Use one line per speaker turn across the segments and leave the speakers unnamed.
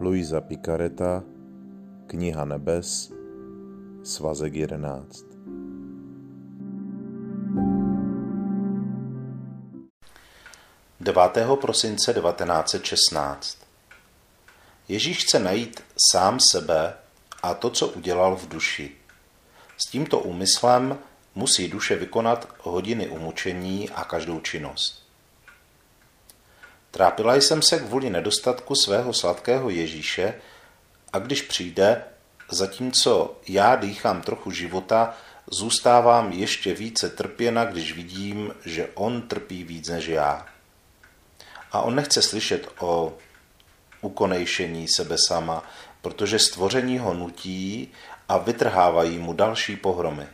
Luisa Picareta, Kniha nebes, svazek 11.
Devátého prosince 1916 Ježíš chce najít sám sebe a to, co udělal v duši. S tímto úmyslem musí duše vykonat hodiny umučení a každou činnost. Trápila jsem se kvůli nedostatku svého sladkého Ježíše a když přijde, zatímco já dýchám trochu života, zůstávám ještě více trpěna, když vidím, že on trpí víc než já. A on nechce slyšet o ukonejšení sebe sama, protože stvoření ho nutí a vytrhávají mu další pohromy.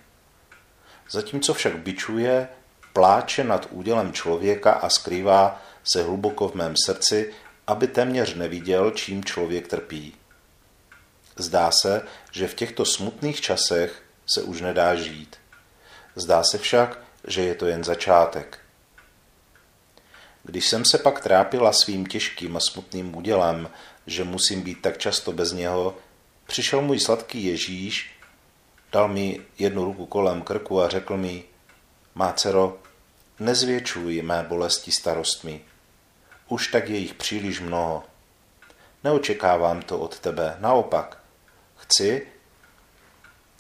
Zatímco však bičuje, pláče nad údělem člověka a skrývá se hluboko v mém srdci, aby téměř neviděl, čím člověk trpí. Zdá se, že v těchto smutných časech se už nedá žít. Zdá se však, že je to jen začátek. Když jsem se pak trápila svým těžkým a smutným údělem, že musím být tak často bez něho, přišel můj sladký Ježíš, dal mi jednu ruku kolem krku a řekl mi, má dcero, nezvětšuj mé bolesti starostmi. Už tak je jich příliš mnoho. Neočekávám to od tebe, naopak. Chci,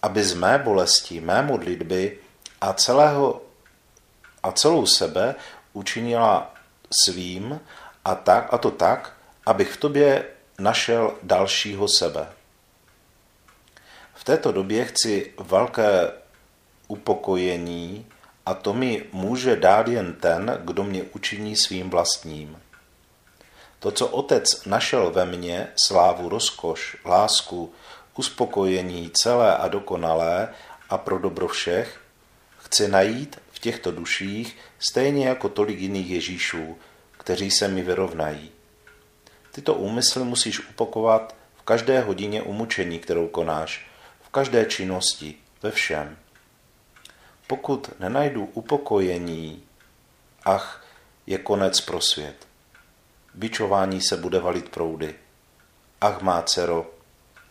aby z mé bolesti, mé modlitby a, celého, a celou sebe učinila svým a, tak, a to tak, abych v tobě našel dalšího sebe. V této době chci velké upokojení a to mi může dát jen ten, kdo mě učiní svým vlastním. To, co otec našel ve mně, slávu, rozkoš, lásku, uspokojení celé a dokonalé a pro dobro všech, chci najít v těchto duších stejně jako tolik jiných Ježíšů, kteří se mi vyrovnají. Tyto úmysly musíš upakovat v každé hodině umučení, kterou konáš, v každé činnosti, ve všem. Pokud nenajdu upokojení, ach, je konec pro svět. Bičování se bude valit proudy. Ach má dcero,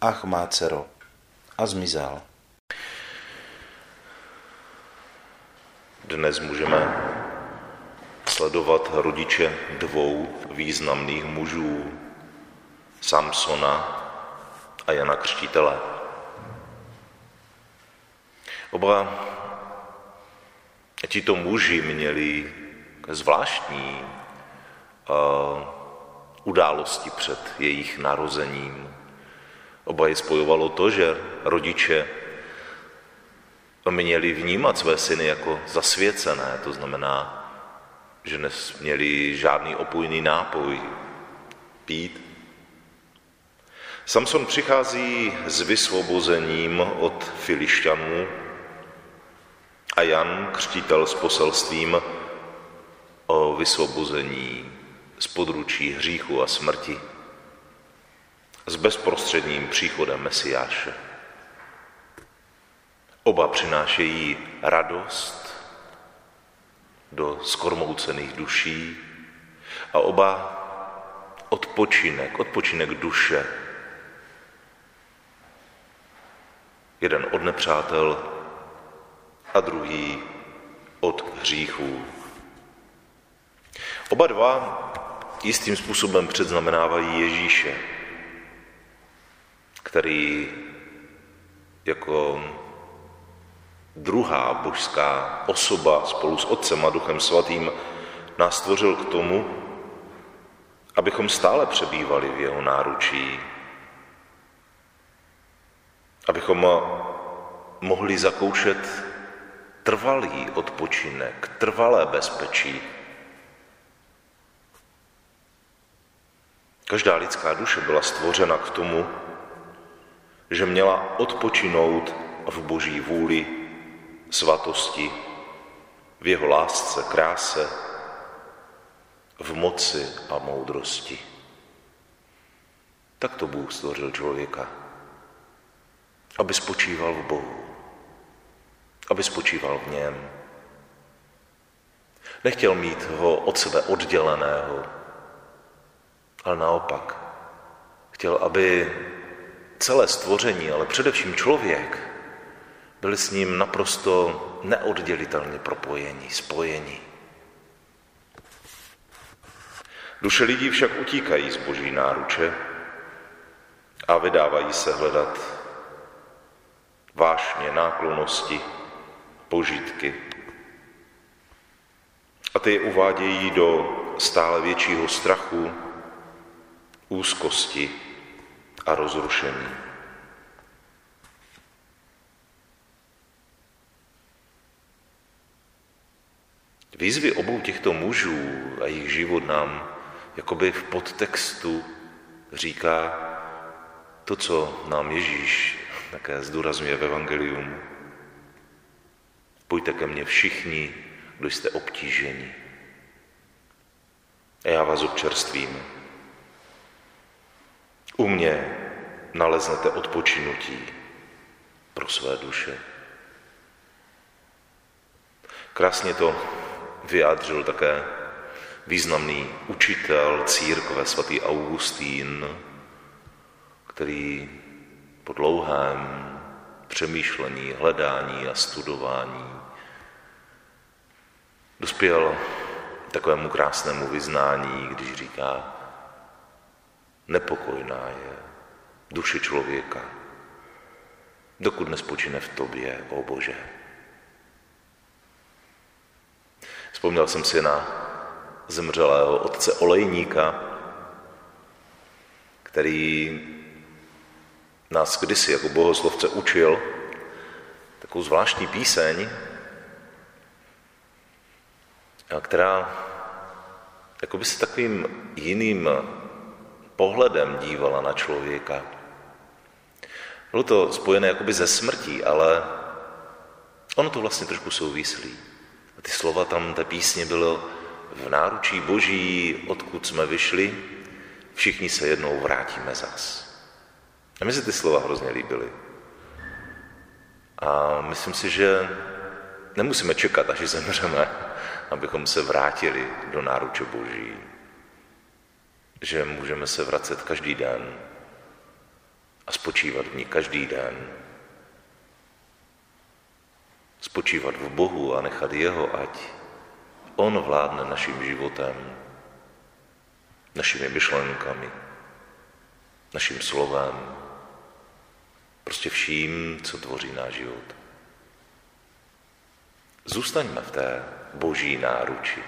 ach má dcero. A zmizel.
Dnes můžeme sledovat rodiče dvou významných mužů, Samsona a Jana Křtítele. Oba tito muži měli zvláštní události před jejich narozením. Oba je spojovalo to, že rodiče měli vnímat své syny jako zasvěcené, to znamená, že nesměli žádný opojný nápoj pít. Samson přichází s vysvobozením od filišťanů a Jan, křtítel s poselstvím o vysvobození z područí hříchu a smrti s bezprostředním příchodem Mesiáše. Oba přinášejí radost do skormoucených duší a oba odpočinek, odpočinek duše. Jeden od nepřátel a druhý od hříchů. Oba dva jistým způsobem předznamenávají Ježíše, který jako druhá božská osoba spolu s Otcem a Duchem Svatým nás stvořil k tomu, abychom stále přebývali v jeho náručí, abychom mohli zakoušet trvalý odpočinek, trvalé bezpečí. Každá lidská duše byla stvořena k tomu, že měla odpočinout v boží vůli svatosti, v jeho lásce, kráse, v moci a moudrosti. Tak to Bůh stvořil člověka, aby spočíval v Bohu, aby spočíval v něm. Nechtěl mít ho od sebe odděleného, ale naopak Chtěl, aby celé stvoření, ale především člověk, byli s ním naprosto neoddělitelně propojení, spojení. Duše lidí však utíkají z boží náruče a vydávají se hledat vášně, náklonosti, požitky. A ty je uvádějí do stále většího strachu, úzkosti a rozrušení. Výzvy obou těchto mužů a jejich život nám jakoby v podtextu říká to, co nám Ježíš také zdůrazňuje v Evangelium. Pojďte ke mně všichni, kdo jste obtíženi. A já vás občerstvím. U mě naleznete odpočinutí pro své duše. Krásně to vyjádřil také významný učitel církve svatý Augustín, který po dlouhém přemýšlení, hledání a studování dospěl takovému krásnému vyznání, když říká, nepokojná je duše člověka, dokud nespočine v tobě, o Bože. Vzpomněl jsem si na zemřelého otce Olejníka, který nás kdysi jako bohoslovce učil takovou zvláštní píseň, která jako by se takovým jiným pohledem dívala na člověka. Bylo to spojené jakoby ze smrtí, ale ono to vlastně trošku souvislí. A ty slova tam, té písně bylo v náručí boží, odkud jsme vyšli, všichni se jednou vrátíme zas. A mi se ty slova hrozně líbily. A myslím si, že nemusíme čekat, až zemřeme, abychom se vrátili do náruče Boží. Že můžeme se vracet každý den a spočívat v ní každý den. Spočívat v Bohu a nechat Jeho, ať On vládne naším životem, našimi myšlenkami, naším slovem, prostě vším, co tvoří náš život. Zůstaňme v té boží náruči.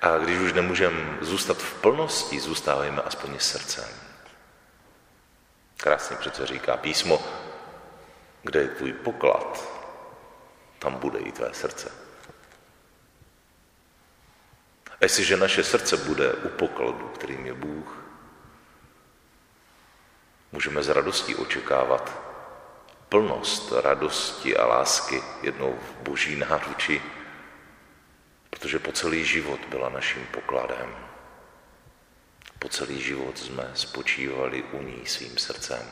A když už nemůžeme zůstat v plnosti, zůstávajme aspoň srdcem. Krásně přece říká písmo, kde je tvůj poklad, tam bude i tvé srdce. A jestliže naše srdce bude u pokladu, kterým je Bůh, můžeme s radostí očekávat plnost radosti a lásky jednou v boží náruči, protože po celý život byla naším pokladem. Po celý život jsme spočívali u ní svým srdcem,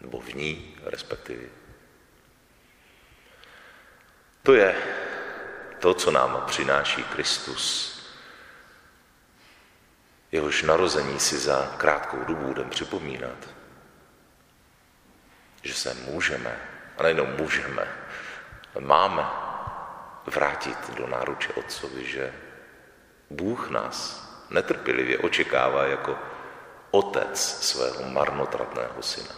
nebo v ní respektive. To je to, co nám přináší Kristus. Jehož narození si za krátkou dobu budeme připomínat že se můžeme, a nejenom můžeme, máme vrátit do náruče Otcovi, že Bůh nás netrpělivě očekává jako otec svého marnotratného syna.